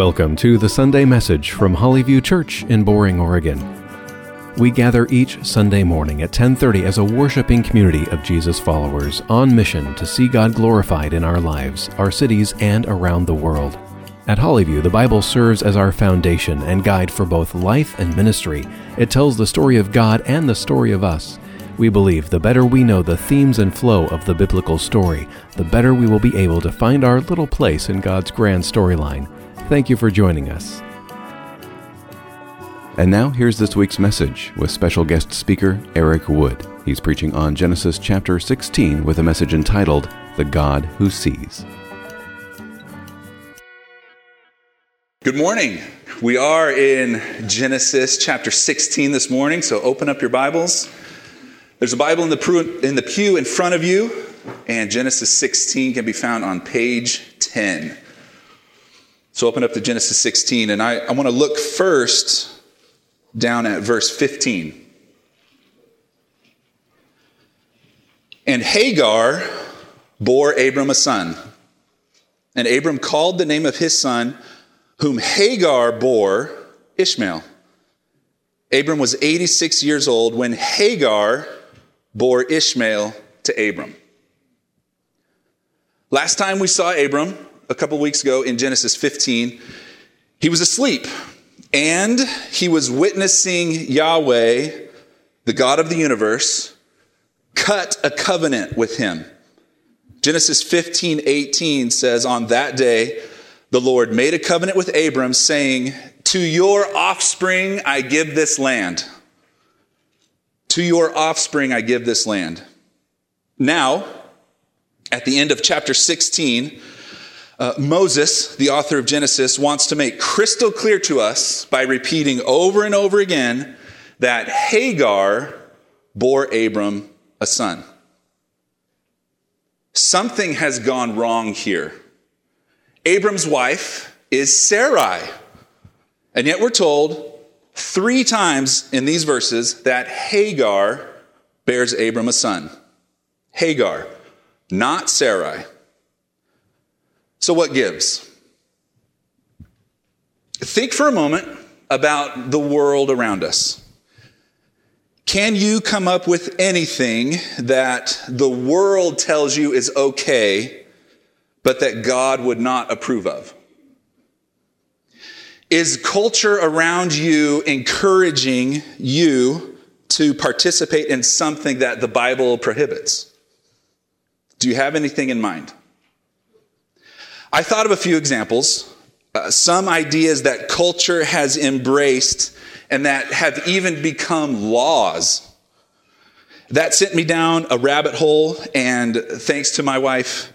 Welcome to the Sunday message from Hollyview Church in Boring, Oregon. We gather each Sunday morning at 10:30 as a worshiping community of Jesus followers on mission to see God glorified in our lives, our cities, and around the world. At Hollyview, the Bible serves as our foundation and guide for both life and ministry. It tells the story of God and the story of us. We believe the better we know the themes and flow of the biblical story, the better we will be able to find our little place in God's grand storyline. Thank you for joining us. And now here's this week's message with special guest speaker Eric Wood. He's preaching on Genesis chapter 16 with a message entitled The God Who Sees. Good morning. We are in Genesis chapter 16 this morning, so open up your Bibles. There's a Bible in the, in the pew in front of you, and Genesis 16 can be found on page 10. So open up to Genesis 16, and I, I want to look first down at verse 15. And Hagar bore Abram a son. And Abram called the name of his son, whom Hagar bore, Ishmael. Abram was 86 years old when Hagar bore Ishmael to Abram. Last time we saw Abram, a couple weeks ago in Genesis 15, he was asleep and he was witnessing Yahweh, the God of the universe, cut a covenant with him. Genesis 15, 18 says, On that day, the Lord made a covenant with Abram, saying, To your offspring I give this land. To your offspring I give this land. Now, at the end of chapter 16, uh, Moses, the author of Genesis, wants to make crystal clear to us by repeating over and over again that Hagar bore Abram a son. Something has gone wrong here. Abram's wife is Sarai. And yet we're told three times in these verses that Hagar bears Abram a son. Hagar, not Sarai. So, what gives? Think for a moment about the world around us. Can you come up with anything that the world tells you is okay, but that God would not approve of? Is culture around you encouraging you to participate in something that the Bible prohibits? Do you have anything in mind? I thought of a few examples, uh, some ideas that culture has embraced and that have even become laws. That sent me down a rabbit hole, and thanks to my wife,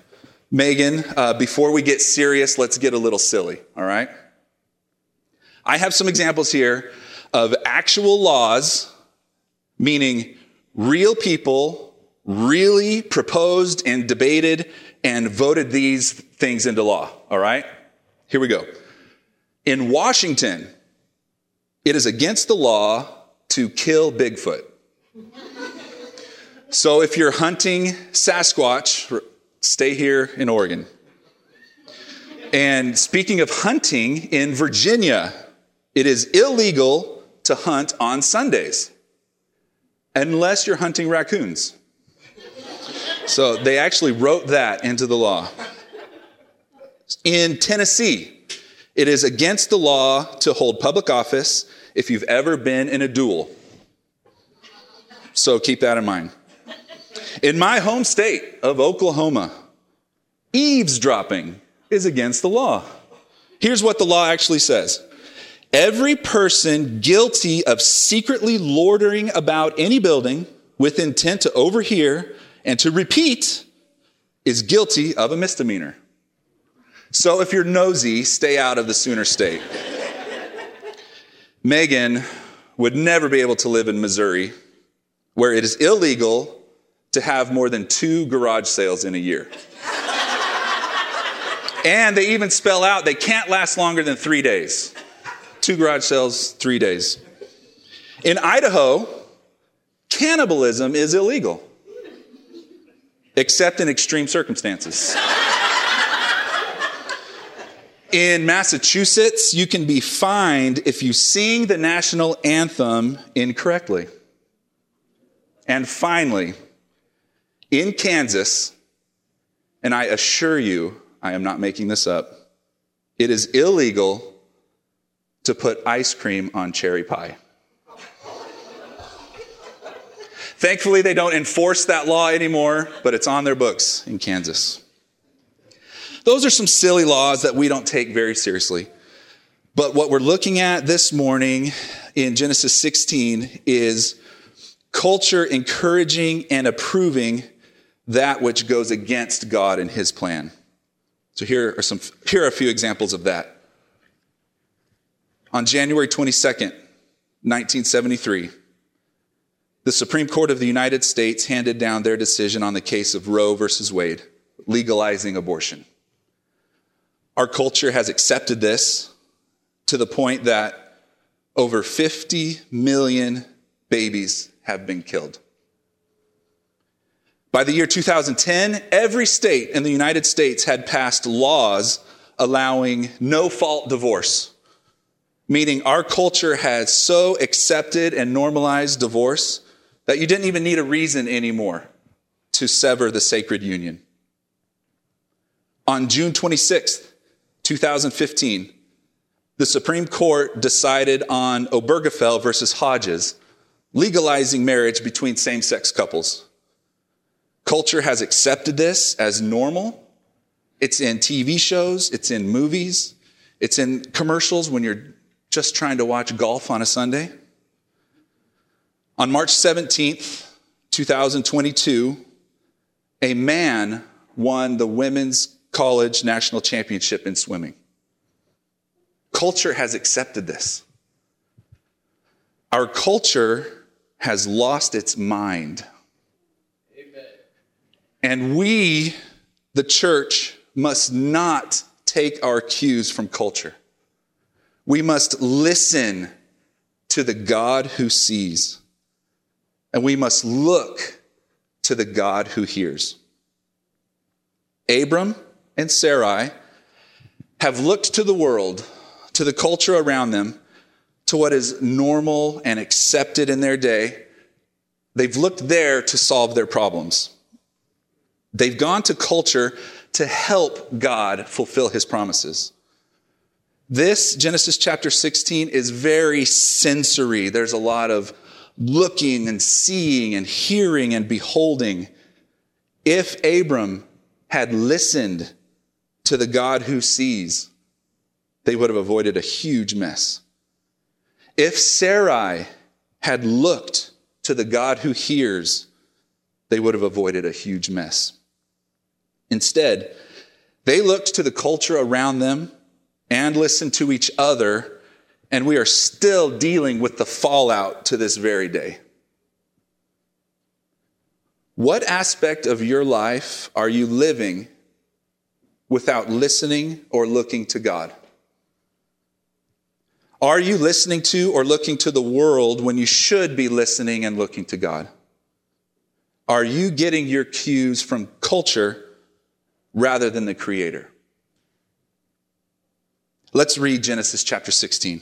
Megan, uh, before we get serious, let's get a little silly, all right? I have some examples here of actual laws, meaning real people really proposed and debated and voted these things into law. All right? Here we go. In Washington, it is against the law to kill Bigfoot. So if you're hunting Sasquatch, stay here in Oregon. And speaking of hunting, in Virginia, it is illegal to hunt on Sundays unless you're hunting raccoons. So they actually wrote that into the law. In Tennessee, it is against the law to hold public office if you've ever been in a duel. So keep that in mind. In my home state of Oklahoma, eavesdropping is against the law. Here's what the law actually says Every person guilty of secretly loitering about any building with intent to overhear and to repeat is guilty of a misdemeanor. So if you're nosy, stay out of the Sooner State. Megan would never be able to live in Missouri, where it is illegal to have more than two garage sales in a year. and they even spell out they can't last longer than three days. Two garage sales, three days. In Idaho, cannibalism is illegal except in extreme circumstances. In Massachusetts, you can be fined if you sing the national anthem incorrectly. And finally, in Kansas, and I assure you, I am not making this up, it is illegal to put ice cream on cherry pie. Thankfully, they don't enforce that law anymore, but it's on their books in Kansas. Those are some silly laws that we don't take very seriously. But what we're looking at this morning in Genesis 16 is culture encouraging and approving that which goes against God and his plan. So here are some here are a few examples of that. On January 22nd, 1973, the Supreme Court of the United States handed down their decision on the case of Roe versus Wade, legalizing abortion. Our culture has accepted this to the point that over 50 million babies have been killed. By the year 2010, every state in the United States had passed laws allowing no fault divorce, meaning our culture has so accepted and normalized divorce that you didn't even need a reason anymore to sever the sacred union. On June 26th, 2015, the Supreme Court decided on Obergefell versus Hodges, legalizing marriage between same sex couples. Culture has accepted this as normal. It's in TV shows, it's in movies, it's in commercials when you're just trying to watch golf on a Sunday. On March 17th, 2022, a man won the Women's College National Championship in swimming. Culture has accepted this. Our culture has lost its mind. Amen. And we, the church, must not take our cues from culture. We must listen to the God who sees and we must look to the God who hears. Abram and Sarai have looked to the world, to the culture around them, to what is normal and accepted in their day. They've looked there to solve their problems. They've gone to culture to help God fulfill his promises. This, Genesis chapter 16, is very sensory. There's a lot of looking and seeing and hearing and beholding. If Abram had listened to the God who sees, they would have avoided a huge mess. If Sarai had looked to the God who hears, they would have avoided a huge mess. Instead, they looked to the culture around them and listened to each other and we are still dealing with the fallout to this very day. What aspect of your life are you living without listening or looking to God? Are you listening to or looking to the world when you should be listening and looking to God? Are you getting your cues from culture rather than the Creator? Let's read Genesis chapter 16.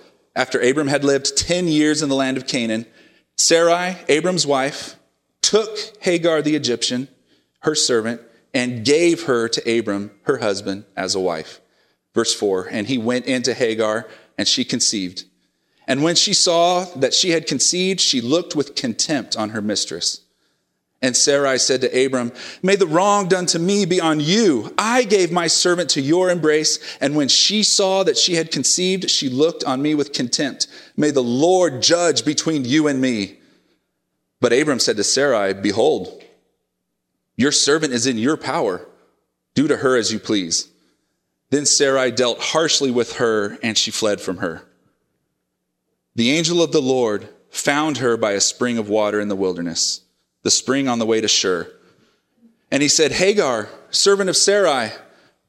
after Abram had lived 10 years in the land of Canaan, Sarai, Abram's wife, took Hagar the Egyptian, her servant, and gave her to Abram, her husband, as a wife. Verse 4 And he went into Hagar, and she conceived. And when she saw that she had conceived, she looked with contempt on her mistress. And Sarai said to Abram, May the wrong done to me be on you. I gave my servant to your embrace, and when she saw that she had conceived, she looked on me with contempt. May the Lord judge between you and me. But Abram said to Sarai, Behold, your servant is in your power. Do to her as you please. Then Sarai dealt harshly with her, and she fled from her. The angel of the Lord found her by a spring of water in the wilderness, the spring on the way to Shur. And he said, Hagar, servant of Sarai,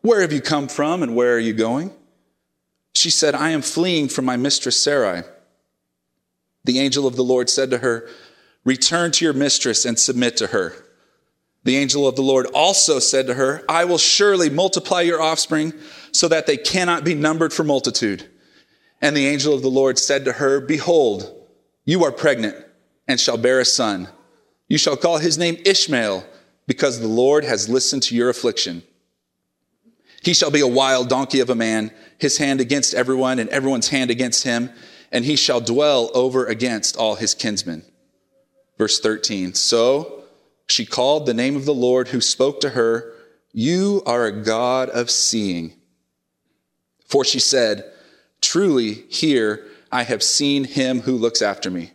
where have you come from and where are you going? She said, I am fleeing from my mistress Sarai. The angel of the Lord said to her, Return to your mistress and submit to her. The angel of the Lord also said to her, I will surely multiply your offspring so that they cannot be numbered for multitude. And the angel of the Lord said to her, Behold, you are pregnant and shall bear a son. You shall call his name Ishmael because the Lord has listened to your affliction. He shall be a wild donkey of a man, his hand against everyone and everyone's hand against him, and he shall dwell over against all his kinsmen. Verse 13. So she called the name of the Lord who spoke to her, You are a God of seeing. For she said, Truly, here I have seen him who looks after me.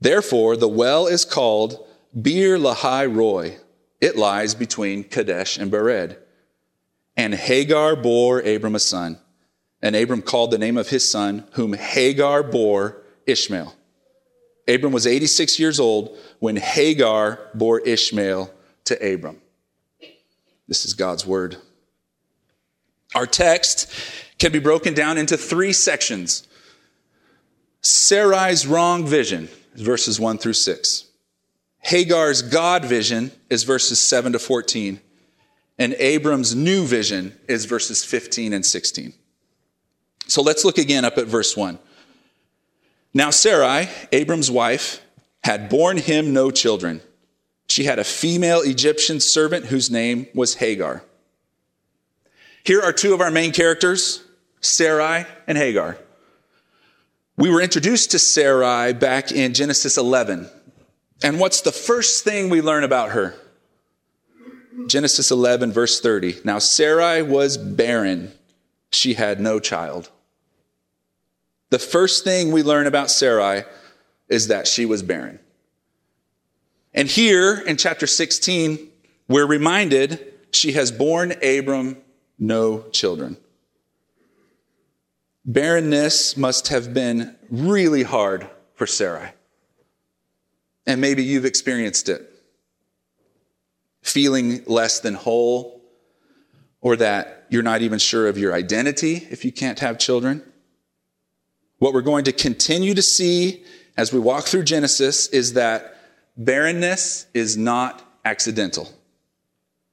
Therefore, the well is called Beer Lahai Roi. It lies between Kadesh and Bered. And Hagar bore Abram a son. And Abram called the name of his son, whom Hagar bore Ishmael. Abram was 86 years old when Hagar bore Ishmael to Abram. This is God's word. Our text can be broken down into three sections. Sarai's wrong vision is verses 1 through 6. Hagar's God vision is verses 7 to 14. And Abram's new vision is verses 15 and 16. So let's look again up at verse 1. Now, Sarai, Abram's wife, had borne him no children. She had a female Egyptian servant whose name was Hagar. Here are two of our main characters Sarai and Hagar. We were introduced to Sarai back in Genesis 11. And what's the first thing we learn about her? Genesis 11, verse 30. Now, Sarai was barren, she had no child. The first thing we learn about Sarai is that she was barren. And here in chapter 16, we're reminded she has borne Abram no children. Barrenness must have been really hard for Sarai. And maybe you've experienced it. Feeling less than whole, or that you're not even sure of your identity if you can't have children. What we're going to continue to see as we walk through Genesis is that barrenness is not accidental.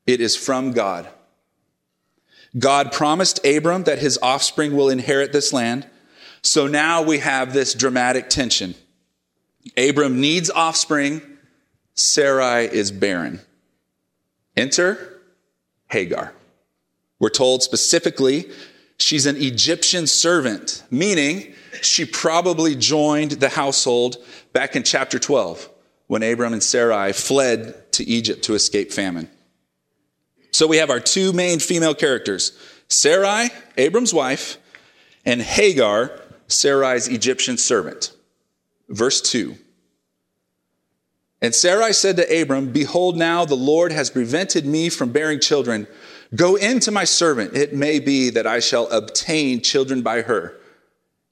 It is from God. God promised Abram that his offspring will inherit this land. So now we have this dramatic tension. Abram needs offspring. Sarai is barren. Enter Hagar. We're told specifically she's an Egyptian servant, meaning she probably joined the household back in chapter 12 when Abram and Sarai fled to Egypt to escape famine. So we have our two main female characters Sarai, Abram's wife, and Hagar, Sarai's Egyptian servant. Verse 2. And Sarai said to Abram, Behold, now the Lord has prevented me from bearing children. Go in to my servant. It may be that I shall obtain children by her.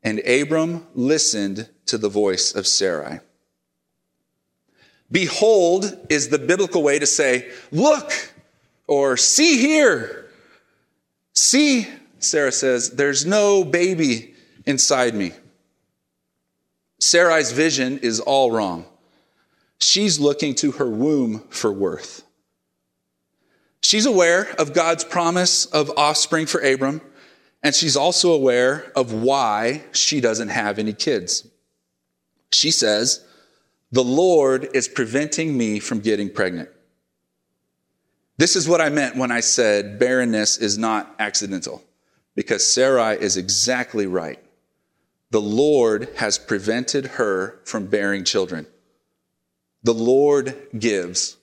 And Abram listened to the voice of Sarai. Behold is the biblical way to say, Look, or see here. See, Sarah says, there's no baby inside me. Sarai's vision is all wrong. She's looking to her womb for worth. She's aware of God's promise of offspring for Abram, and she's also aware of why she doesn't have any kids. She says, The Lord is preventing me from getting pregnant. This is what I meant when I said barrenness is not accidental, because Sarai is exactly right. The Lord has prevented her from bearing children. The Lord gives,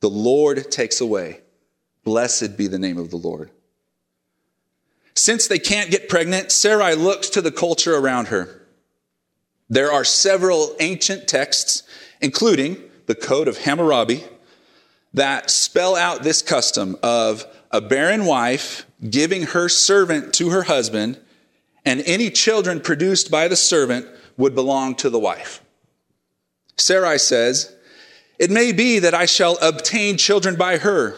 the Lord takes away. Blessed be the name of the Lord. Since they can't get pregnant, Sarai looks to the culture around her. There are several ancient texts, including the Code of Hammurabi, that spell out this custom of a barren wife giving her servant to her husband, and any children produced by the servant would belong to the wife. Sarai says, It may be that I shall obtain children by her.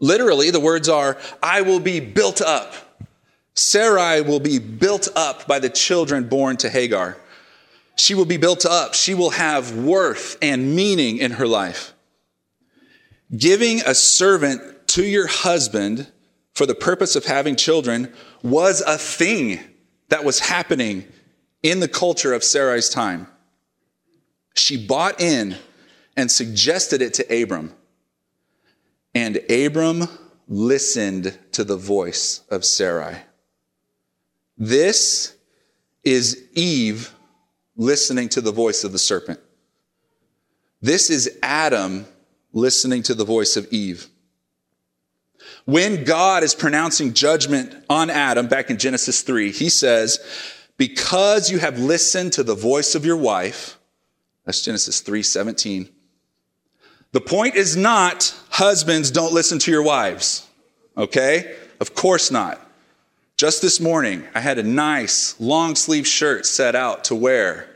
Literally, the words are, I will be built up. Sarai will be built up by the children born to Hagar. She will be built up. She will have worth and meaning in her life. Giving a servant to your husband for the purpose of having children was a thing that was happening in the culture of Sarai's time. She bought in and suggested it to Abram. And Abram listened to the voice of Sarai. This is Eve listening to the voice of the serpent. This is Adam listening to the voice of Eve. When God is pronouncing judgment on Adam back in Genesis 3, he says, Because you have listened to the voice of your wife, that's Genesis 3 17. The point is not husbands don't listen to your wives, okay? Of course not. Just this morning, I had a nice long sleeve shirt set out to wear.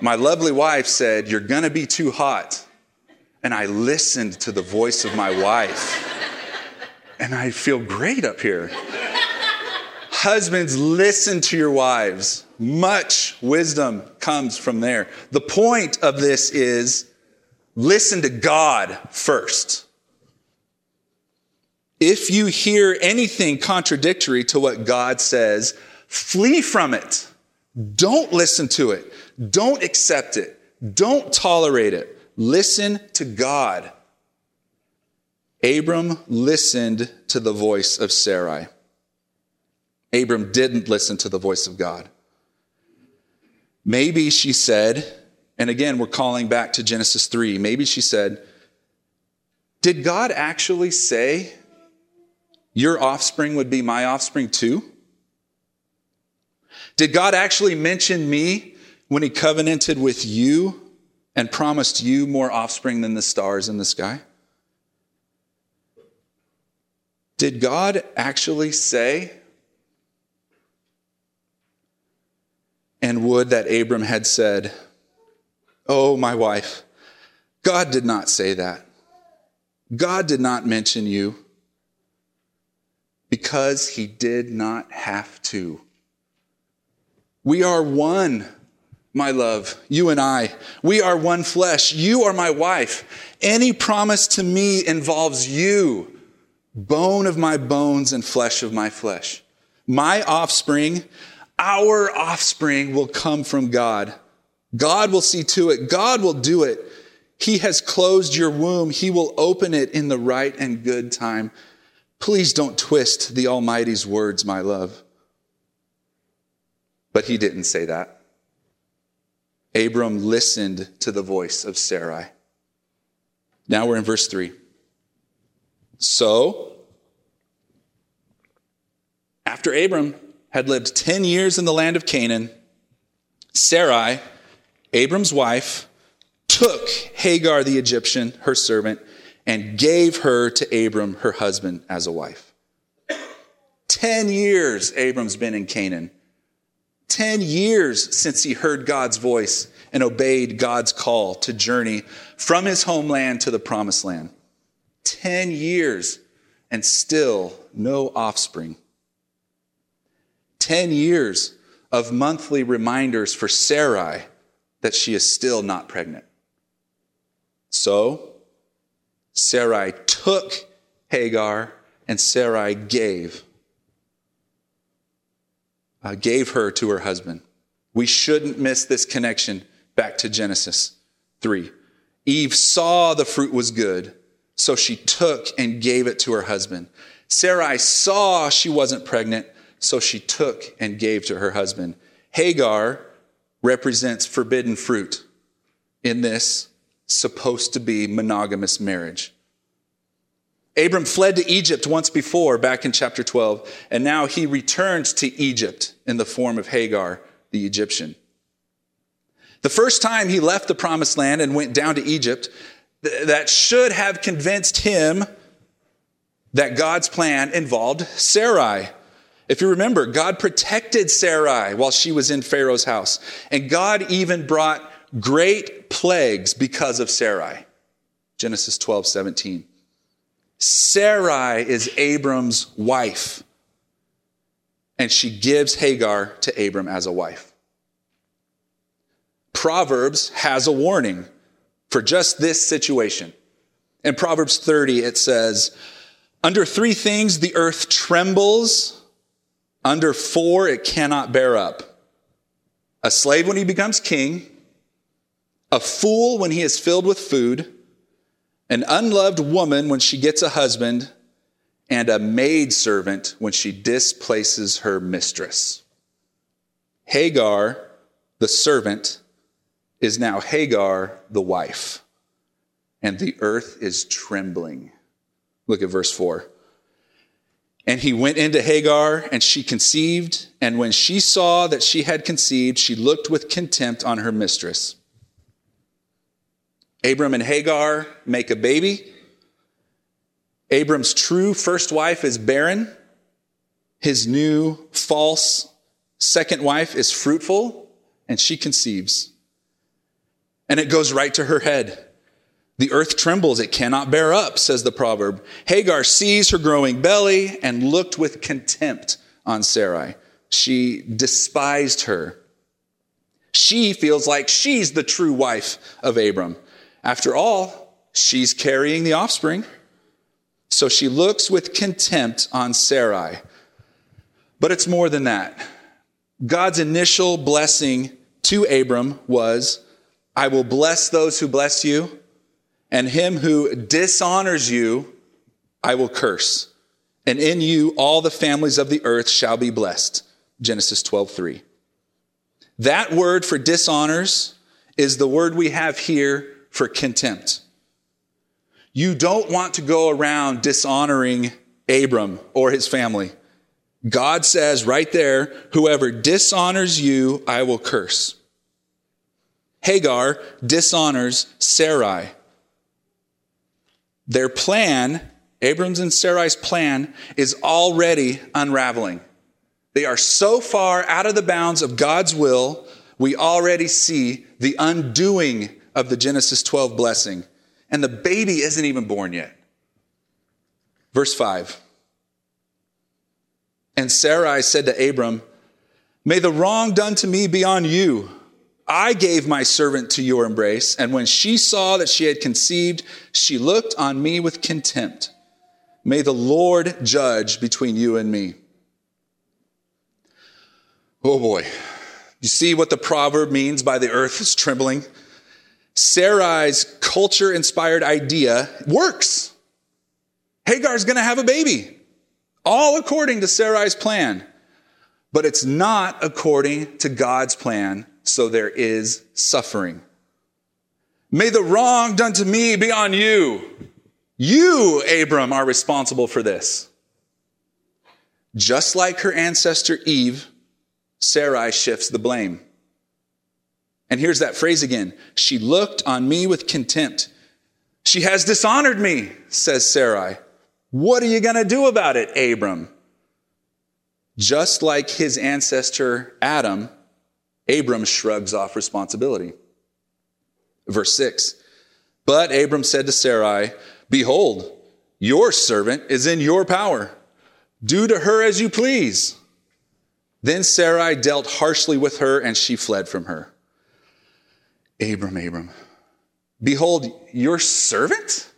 My lovely wife said, You're gonna be too hot. And I listened to the voice of my wife. And I feel great up here. Husbands, listen to your wives. Much wisdom comes from there. The point of this is listen to God first. If you hear anything contradictory to what God says, flee from it. Don't listen to it. Don't accept it. Don't tolerate it. Listen to God. Abram listened to the voice of Sarai. Abram didn't listen to the voice of God. Maybe she said, and again, we're calling back to Genesis 3. Maybe she said, Did God actually say your offspring would be my offspring too? Did God actually mention me when he covenanted with you and promised you more offspring than the stars in the sky? Did God actually say, and would that Abram had said, Oh, my wife, God did not say that. God did not mention you because he did not have to. We are one, my love, you and I. We are one flesh. You are my wife. Any promise to me involves you, bone of my bones and flesh of my flesh. My offspring, our offspring will come from God. God will see to it. God will do it. He has closed your womb. He will open it in the right and good time. Please don't twist the Almighty's words, my love. But he didn't say that. Abram listened to the voice of Sarai. Now we're in verse 3. So, after Abram had lived 10 years in the land of Canaan, Sarai, Abram's wife, took Hagar the Egyptian, her servant, and gave her to Abram, her husband, as a wife. Ten years Abram's been in Canaan. Ten years since he heard God's voice and obeyed God's call to journey from his homeland to the promised land. Ten years and still no offspring. Ten years of monthly reminders for Sarai that she is still not pregnant. So, Sarai took Hagar and Sarai gave. Uh, gave her to her husband. We shouldn't miss this connection back to Genesis 3. Eve saw the fruit was good, so she took and gave it to her husband. Sarai saw she wasn't pregnant, so she took and gave to her husband. Hagar represents forbidden fruit in this supposed to be monogamous marriage. Abram fled to Egypt once before, back in chapter 12, and now he returns to Egypt in the form of Hagar, the Egyptian. The first time he left the promised land and went down to Egypt, th- that should have convinced him that God's plan involved Sarai. If you remember, God protected Sarai while she was in Pharaoh's house. And God even brought great plagues because of Sarai. Genesis 12, 17. Sarai is Abram's wife, and she gives Hagar to Abram as a wife. Proverbs has a warning for just this situation. In Proverbs 30, it says, Under three things the earth trembles, under four it cannot bear up. A slave when he becomes king, a fool when he is filled with food, an unloved woman when she gets a husband, and a maidservant when she displaces her mistress. Hagar, the servant, is now Hagar, the wife, and the earth is trembling. Look at verse 4. And he went into Hagar, and she conceived. And when she saw that she had conceived, she looked with contempt on her mistress. Abram and Hagar make a baby. Abram's true first wife is barren. His new false second wife is fruitful, and she conceives. And it goes right to her head. The earth trembles, it cannot bear up, says the proverb. Hagar sees her growing belly and looked with contempt on Sarai. She despised her. She feels like she's the true wife of Abram. After all, she's carrying the offspring. So she looks with contempt on Sarai. But it's more than that. God's initial blessing to Abram was, I will bless those who bless you, and him who dishonors you, I will curse. And in you all the families of the earth shall be blessed. Genesis 12, 3. That word for dishonors is the word we have here for contempt. You don't want to go around dishonoring Abram or his family. God says right there, whoever dishonors you, I will curse. Hagar dishonors Sarai. Their plan, Abram's and Sarai's plan, is already unraveling. They are so far out of the bounds of God's will, we already see the undoing of the Genesis 12 blessing. And the baby isn't even born yet. Verse 5. And Sarai said to Abram, May the wrong done to me be on you. I gave my servant to your embrace, and when she saw that she had conceived, she looked on me with contempt. May the Lord judge between you and me. Oh boy. You see what the proverb means by the earth is trembling? Sarai's culture inspired idea works. Hagar's going to have a baby, all according to Sarai's plan. But it's not according to God's plan, so there is suffering. May the wrong done to me be on you. You, Abram, are responsible for this. Just like her ancestor Eve, Sarai shifts the blame. And here's that phrase again. She looked on me with contempt. She has dishonored me, says Sarai. What are you going to do about it, Abram? Just like his ancestor Adam, Abram shrugs off responsibility. Verse 6 But Abram said to Sarai, Behold, your servant is in your power. Do to her as you please. Then Sarai dealt harshly with her, and she fled from her. Abram, Abram, behold, your servant?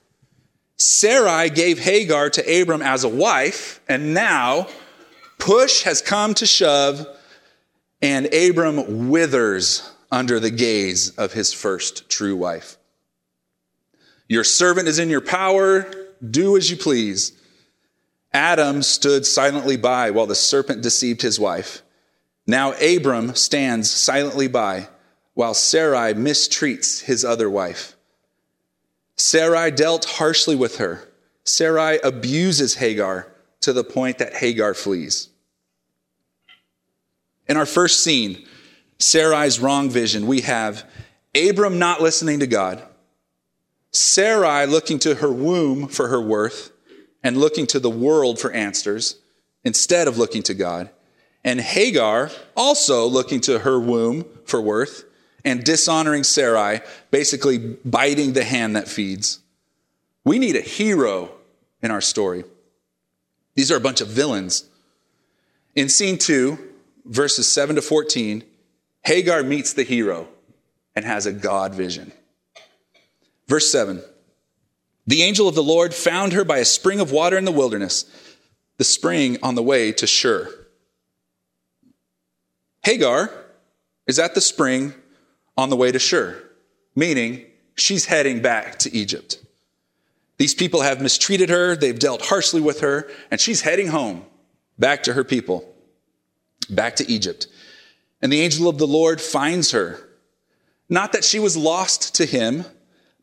Sarai gave Hagar to Abram as a wife, and now push has come to shove, and Abram withers under the gaze of his first true wife. Your servant is in your power, do as you please. Adam stood silently by while the serpent deceived his wife. Now Abram stands silently by while Sarai mistreats his other wife. Sarai dealt harshly with her. Sarai abuses Hagar to the point that Hagar flees. In our first scene, Sarai's wrong vision, we have Abram not listening to God, Sarai looking to her womb for her worth and looking to the world for answers instead of looking to God. And Hagar also looking to her womb for worth and dishonoring Sarai, basically biting the hand that feeds. We need a hero in our story. These are a bunch of villains. In scene two, verses 7 to 14, Hagar meets the hero and has a God vision. Verse 7 The angel of the Lord found her by a spring of water in the wilderness, the spring on the way to Shur. Hagar is at the spring on the way to Shur, meaning she's heading back to Egypt. These people have mistreated her, they've dealt harshly with her, and she's heading home, back to her people, back to Egypt. And the angel of the Lord finds her. Not that she was lost to him,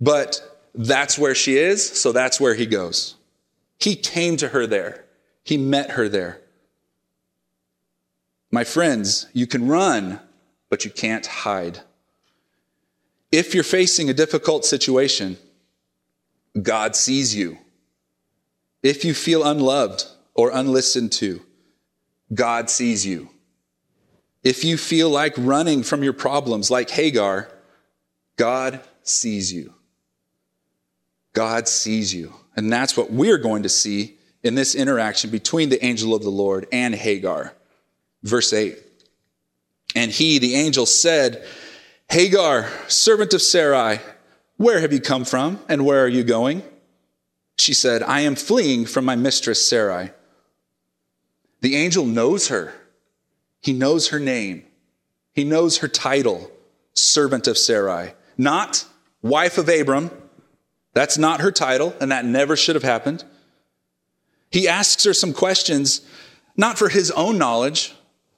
but that's where she is, so that's where he goes. He came to her there, he met her there. My friends, you can run, but you can't hide. If you're facing a difficult situation, God sees you. If you feel unloved or unlistened to, God sees you. If you feel like running from your problems like Hagar, God sees you. God sees you. And that's what we're going to see in this interaction between the angel of the Lord and Hagar. Verse 8. And he, the angel, said, Hagar, servant of Sarai, where have you come from and where are you going? She said, I am fleeing from my mistress Sarai. The angel knows her. He knows her name. He knows her title, servant of Sarai, not wife of Abram. That's not her title, and that never should have happened. He asks her some questions, not for his own knowledge,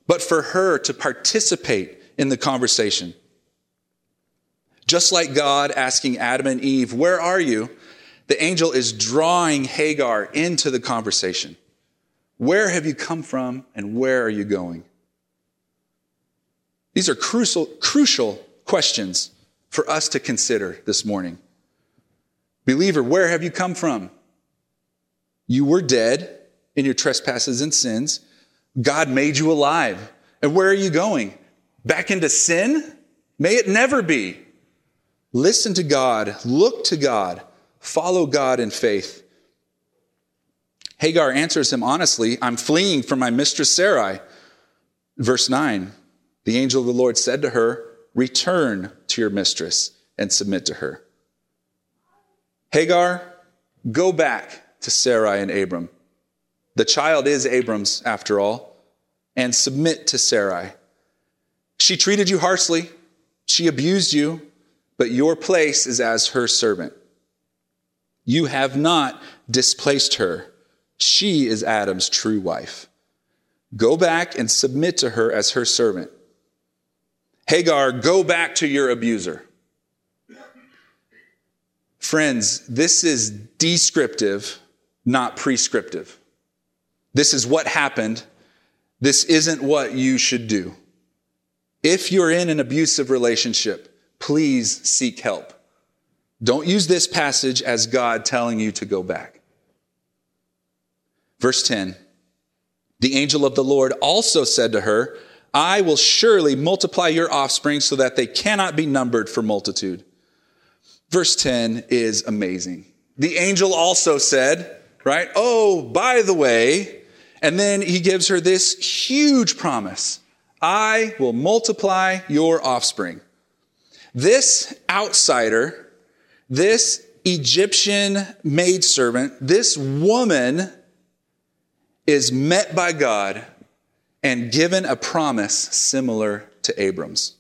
but for her to participate in the conversation. Just like God asking Adam and Eve, Where are you? The angel is drawing Hagar into the conversation. Where have you come from and where are you going? These are crucial, crucial questions for us to consider this morning. Believer, where have you come from? You were dead in your trespasses and sins. God made you alive. And where are you going? Back into sin? May it never be. Listen to God, look to God, follow God in faith. Hagar answers him honestly, I'm fleeing from my mistress Sarai. Verse 9 The angel of the Lord said to her, Return to your mistress and submit to her. Hagar, go back to Sarai and Abram. The child is Abram's, after all, and submit to Sarai. She treated you harshly, she abused you, but your place is as her servant. You have not displaced her. She is Adam's true wife. Go back and submit to her as her servant. Hagar, go back to your abuser. Friends, this is descriptive, not prescriptive. This is what happened. This isn't what you should do. If you're in an abusive relationship, please seek help. Don't use this passage as God telling you to go back. Verse 10 The angel of the Lord also said to her, I will surely multiply your offspring so that they cannot be numbered for multitude. Verse 10 is amazing. The angel also said, right? Oh, by the way, and then he gives her this huge promise I will multiply your offspring. This outsider, this Egyptian maidservant, this woman is met by God and given a promise similar to Abram's.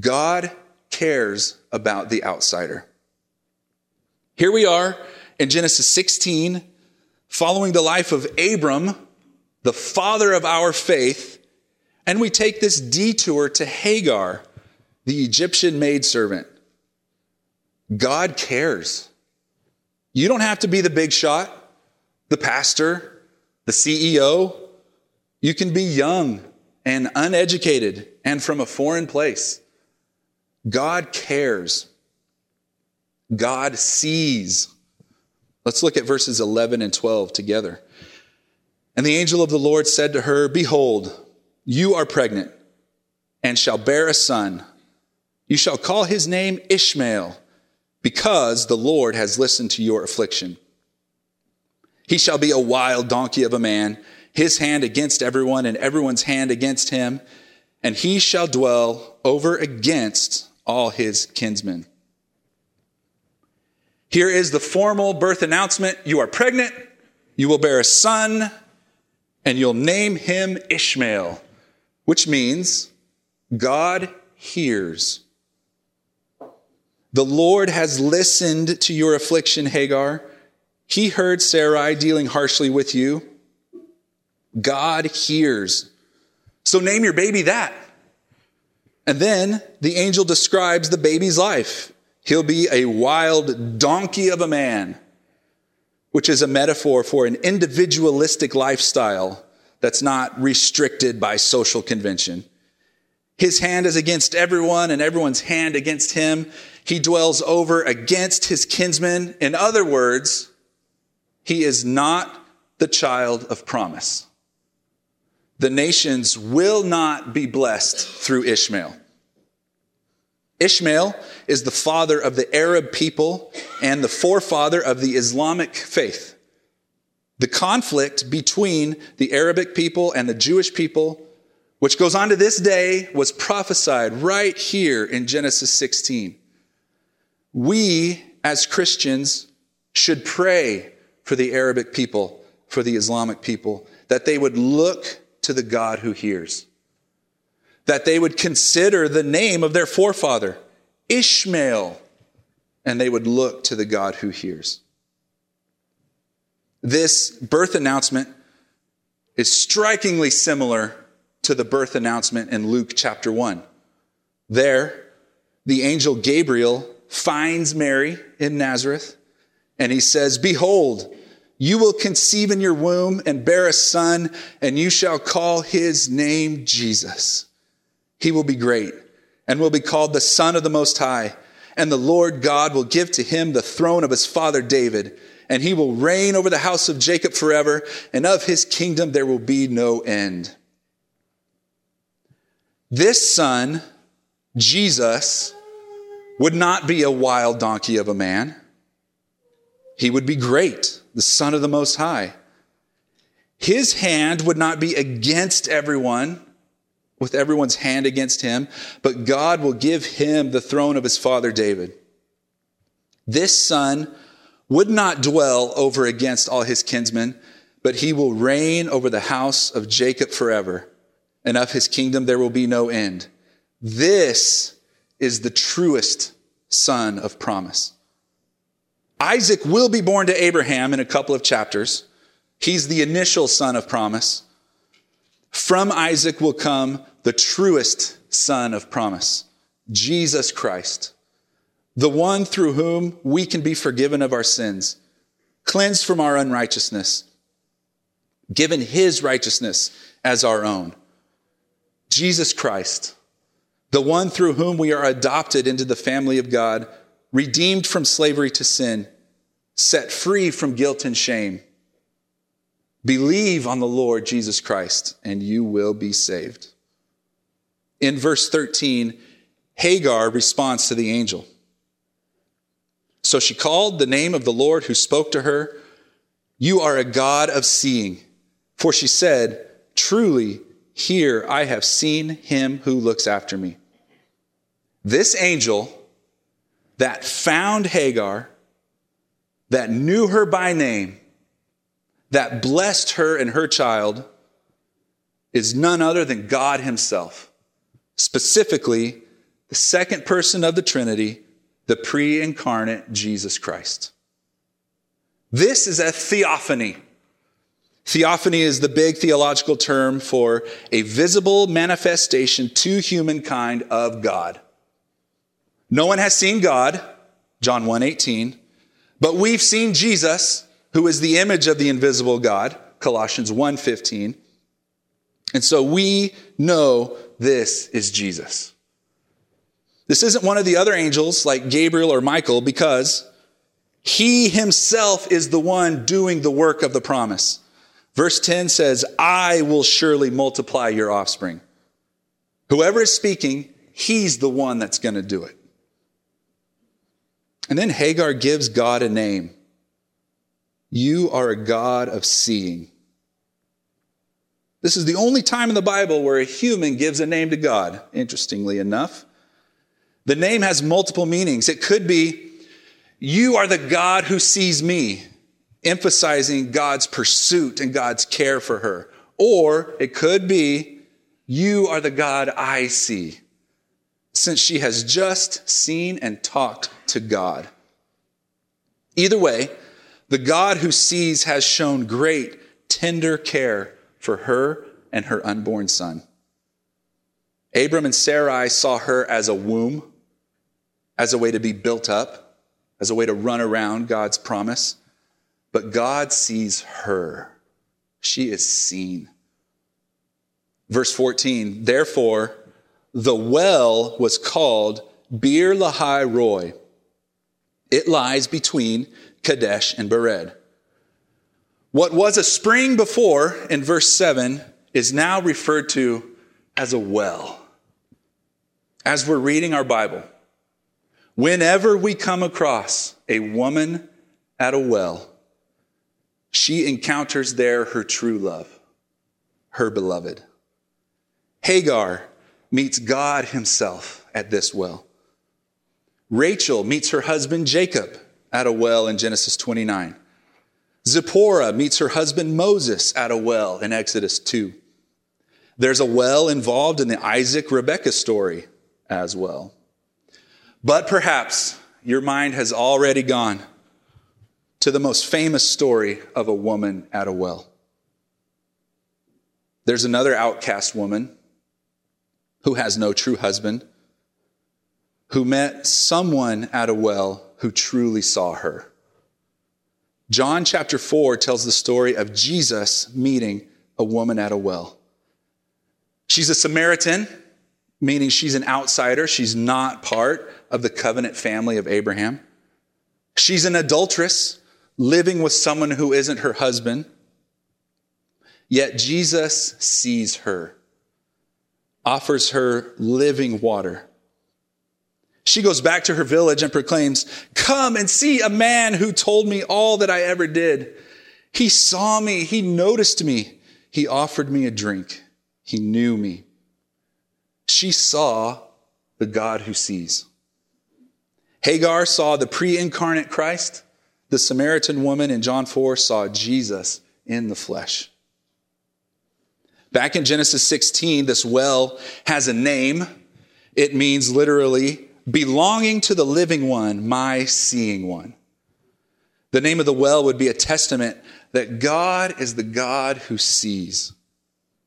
God cares about the outsider. Here we are in Genesis 16, following the life of Abram, the father of our faith, and we take this detour to Hagar, the Egyptian maidservant. God cares. You don't have to be the big shot, the pastor, the CEO. You can be young and uneducated and from a foreign place. God cares. God sees. Let's look at verses 11 and 12 together. And the angel of the Lord said to her, Behold, you are pregnant and shall bear a son. You shall call his name Ishmael, because the Lord has listened to your affliction. He shall be a wild donkey of a man, his hand against everyone, and everyone's hand against him, and he shall dwell over against all his kinsmen. Here is the formal birth announcement You are pregnant, you will bear a son, and you'll name him Ishmael, which means God hears. The Lord has listened to your affliction, Hagar. He heard Sarai dealing harshly with you. God hears. So name your baby that. And then the angel describes the baby's life. He'll be a wild donkey of a man, which is a metaphor for an individualistic lifestyle that's not restricted by social convention. His hand is against everyone and everyone's hand against him. He dwells over against his kinsmen. In other words, he is not the child of promise. The nations will not be blessed through Ishmael. Ishmael is the father of the Arab people and the forefather of the Islamic faith. The conflict between the Arabic people and the Jewish people, which goes on to this day, was prophesied right here in Genesis 16. We, as Christians, should pray for the Arabic people, for the Islamic people, that they would look to the God who hears. That they would consider the name of their forefather, Ishmael, and they would look to the God who hears. This birth announcement is strikingly similar to the birth announcement in Luke chapter 1. There, the angel Gabriel finds Mary in Nazareth and he says, Behold, you will conceive in your womb and bear a son, and you shall call his name Jesus. He will be great and will be called the Son of the Most High. And the Lord God will give to him the throne of his father David, and he will reign over the house of Jacob forever, and of his kingdom there will be no end. This son, Jesus, would not be a wild donkey of a man. He would be great the Son of the Most High. His hand would not be against everyone, with everyone's hand against him, but God will give him the throne of his father David. This son would not dwell over against all his kinsmen, but he will reign over the house of Jacob forever, and of his kingdom there will be no end. This is the truest son of promise. Isaac will be born to Abraham in a couple of chapters. He's the initial son of promise. From Isaac will come the truest son of promise, Jesus Christ, the one through whom we can be forgiven of our sins, cleansed from our unrighteousness, given his righteousness as our own. Jesus Christ, the one through whom we are adopted into the family of God redeemed from slavery to sin, set free from guilt and shame. Believe on the Lord Jesus Christ, and you will be saved. In verse 13, Hagar responds to the angel. So she called the name of the Lord who spoke to her, You are a God of seeing. For she said, Truly, here I have seen him who looks after me. This angel that found Hagar, that knew her by name, that blessed her and her child, is none other than God Himself. Specifically, the second person of the Trinity, the pre incarnate Jesus Christ. This is a theophany. Theophany is the big theological term for a visible manifestation to humankind of God. No one has seen God, John 1:18, but we've seen Jesus, who is the image of the invisible God, Colossians 1:15. And so we know this is Jesus. This isn't one of the other angels like Gabriel or Michael because he himself is the one doing the work of the promise. Verse 10 says, I will surely multiply your offspring. Whoever is speaking, he's the one that's going to do it. And then Hagar gives God a name. You are a God of seeing. This is the only time in the Bible where a human gives a name to God, interestingly enough. The name has multiple meanings. It could be, You are the God who sees me, emphasizing God's pursuit and God's care for her. Or it could be, You are the God I see, since she has just seen and talked to God. Either way, the God who sees has shown great, tender care for her and her unborn son. Abram and Sarai saw her as a womb, as a way to be built up, as a way to run around God's promise. But God sees her. She is seen. Verse 14, therefore, the well was called Beer Lahai Roi. It lies between Kadesh and Bered. What was a spring before in verse 7 is now referred to as a well. As we're reading our Bible, whenever we come across a woman at a well, she encounters there her true love, her beloved. Hagar meets God himself at this well. Rachel meets her husband Jacob at a well in Genesis 29. Zipporah meets her husband Moses at a well in Exodus 2. There's a well involved in the Isaac Rebekah story as well. But perhaps your mind has already gone to the most famous story of a woman at a well. There's another outcast woman who has no true husband, who met someone at a well who truly saw her. John chapter 4 tells the story of Jesus meeting a woman at a well. She's a Samaritan, meaning she's an outsider. She's not part of the covenant family of Abraham. She's an adulteress, living with someone who isn't her husband. Yet Jesus sees her, offers her living water. She goes back to her village and proclaims, Come and see a man who told me all that I ever did. He saw me. He noticed me. He offered me a drink. He knew me. She saw the God who sees. Hagar saw the pre incarnate Christ. The Samaritan woman in John 4 saw Jesus in the flesh. Back in Genesis 16, this well has a name. It means literally belonging to the living one, my seeing one. The name of the well would be a testament that God is the God who sees.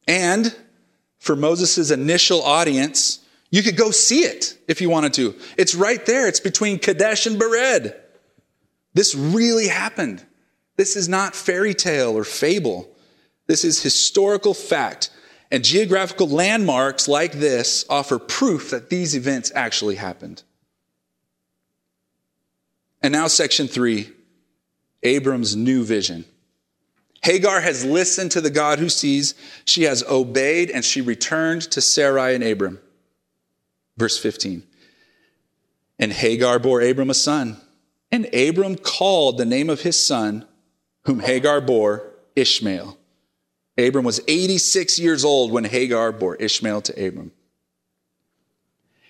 And for Moses' initial audience, you could go see it if you wanted to. It's right there. It's between Kadesh and Bered. This really happened. This is not fairy tale or fable. This is historical fact. And geographical landmarks like this offer proof that these events actually happened. And now, section three Abram's new vision. Hagar has listened to the God who sees. She has obeyed and she returned to Sarai and Abram. Verse 15. And Hagar bore Abram a son. And Abram called the name of his son, whom Hagar bore, Ishmael. Abram was 86 years old when Hagar bore Ishmael to Abram.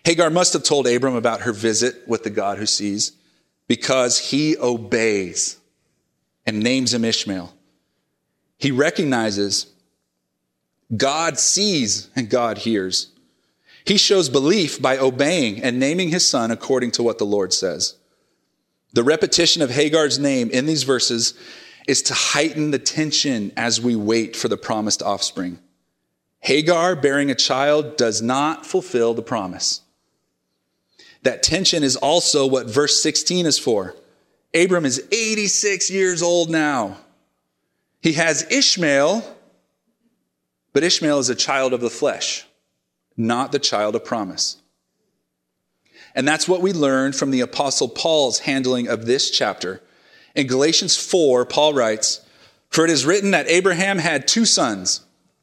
Hagar must have told Abram about her visit with the God who sees because he obeys and names him Ishmael. He recognizes God sees and God hears. He shows belief by obeying and naming his son according to what the Lord says. The repetition of Hagar's name in these verses is to heighten the tension as we wait for the promised offspring. Hagar bearing a child does not fulfill the promise. That tension is also what verse 16 is for. Abram is 86 years old now. He has Ishmael, but Ishmael is a child of the flesh, not the child of promise. And that's what we learned from the Apostle Paul's handling of this chapter. In Galatians 4, Paul writes, For it is written that Abraham had two sons,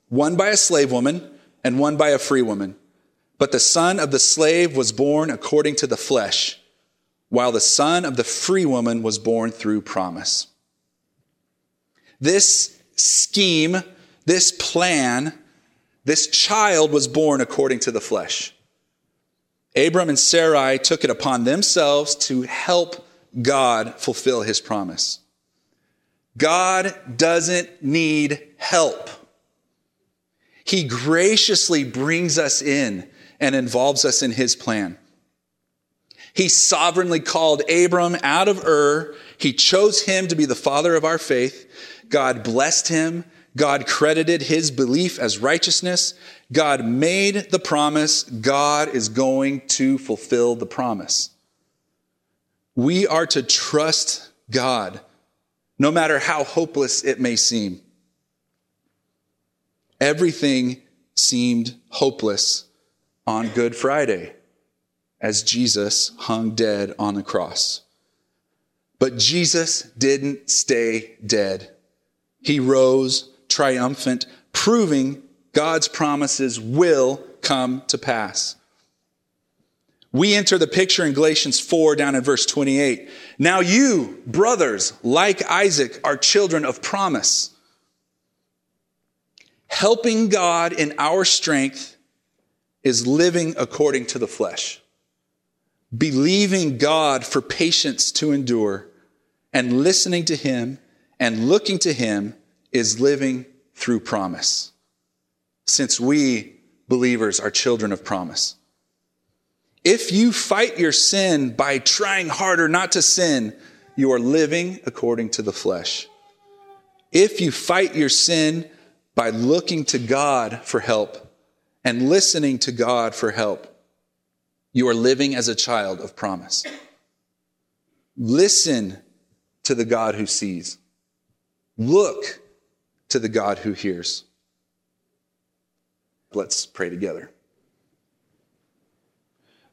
one by a slave woman and one by a free woman. But the son of the slave was born according to the flesh, while the son of the free woman was born through promise. This scheme, this plan, this child was born according to the flesh. Abram and Sarai took it upon themselves to help God fulfill his promise. God doesn't need help. He graciously brings us in and involves us in his plan. He sovereignly called Abram out of Ur. He chose him to be the father of our faith. God blessed him. God credited his belief as righteousness. God made the promise. God is going to fulfill the promise. We are to trust God, no matter how hopeless it may seem. Everything seemed hopeless on Good Friday as Jesus hung dead on the cross. But Jesus didn't stay dead. He rose triumphant, proving God's promises will come to pass. We enter the picture in Galatians 4 down in verse 28. Now you, brothers, like Isaac, are children of promise. Helping God in our strength is living according to the flesh. Believing God for patience to endure and listening to Him and looking to Him is living through promise. Since we believers are children of promise. If you fight your sin by trying harder not to sin, you are living according to the flesh. If you fight your sin by looking to God for help and listening to God for help, you are living as a child of promise. Listen to the God who sees. Look to the God who hears. Let's pray together.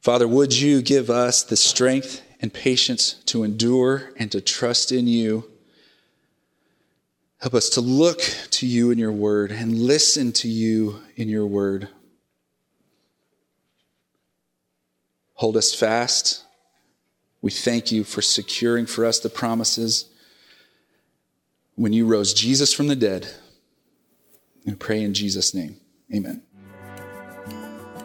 Father, would you give us the strength and patience to endure and to trust in you? Help us to look to you in your word and listen to you in your word. Hold us fast. We thank you for securing for us the promises when you rose Jesus from the dead. We pray in Jesus' name. Amen.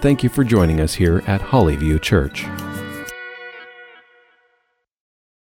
thank you for joining us here at Hollyview Church.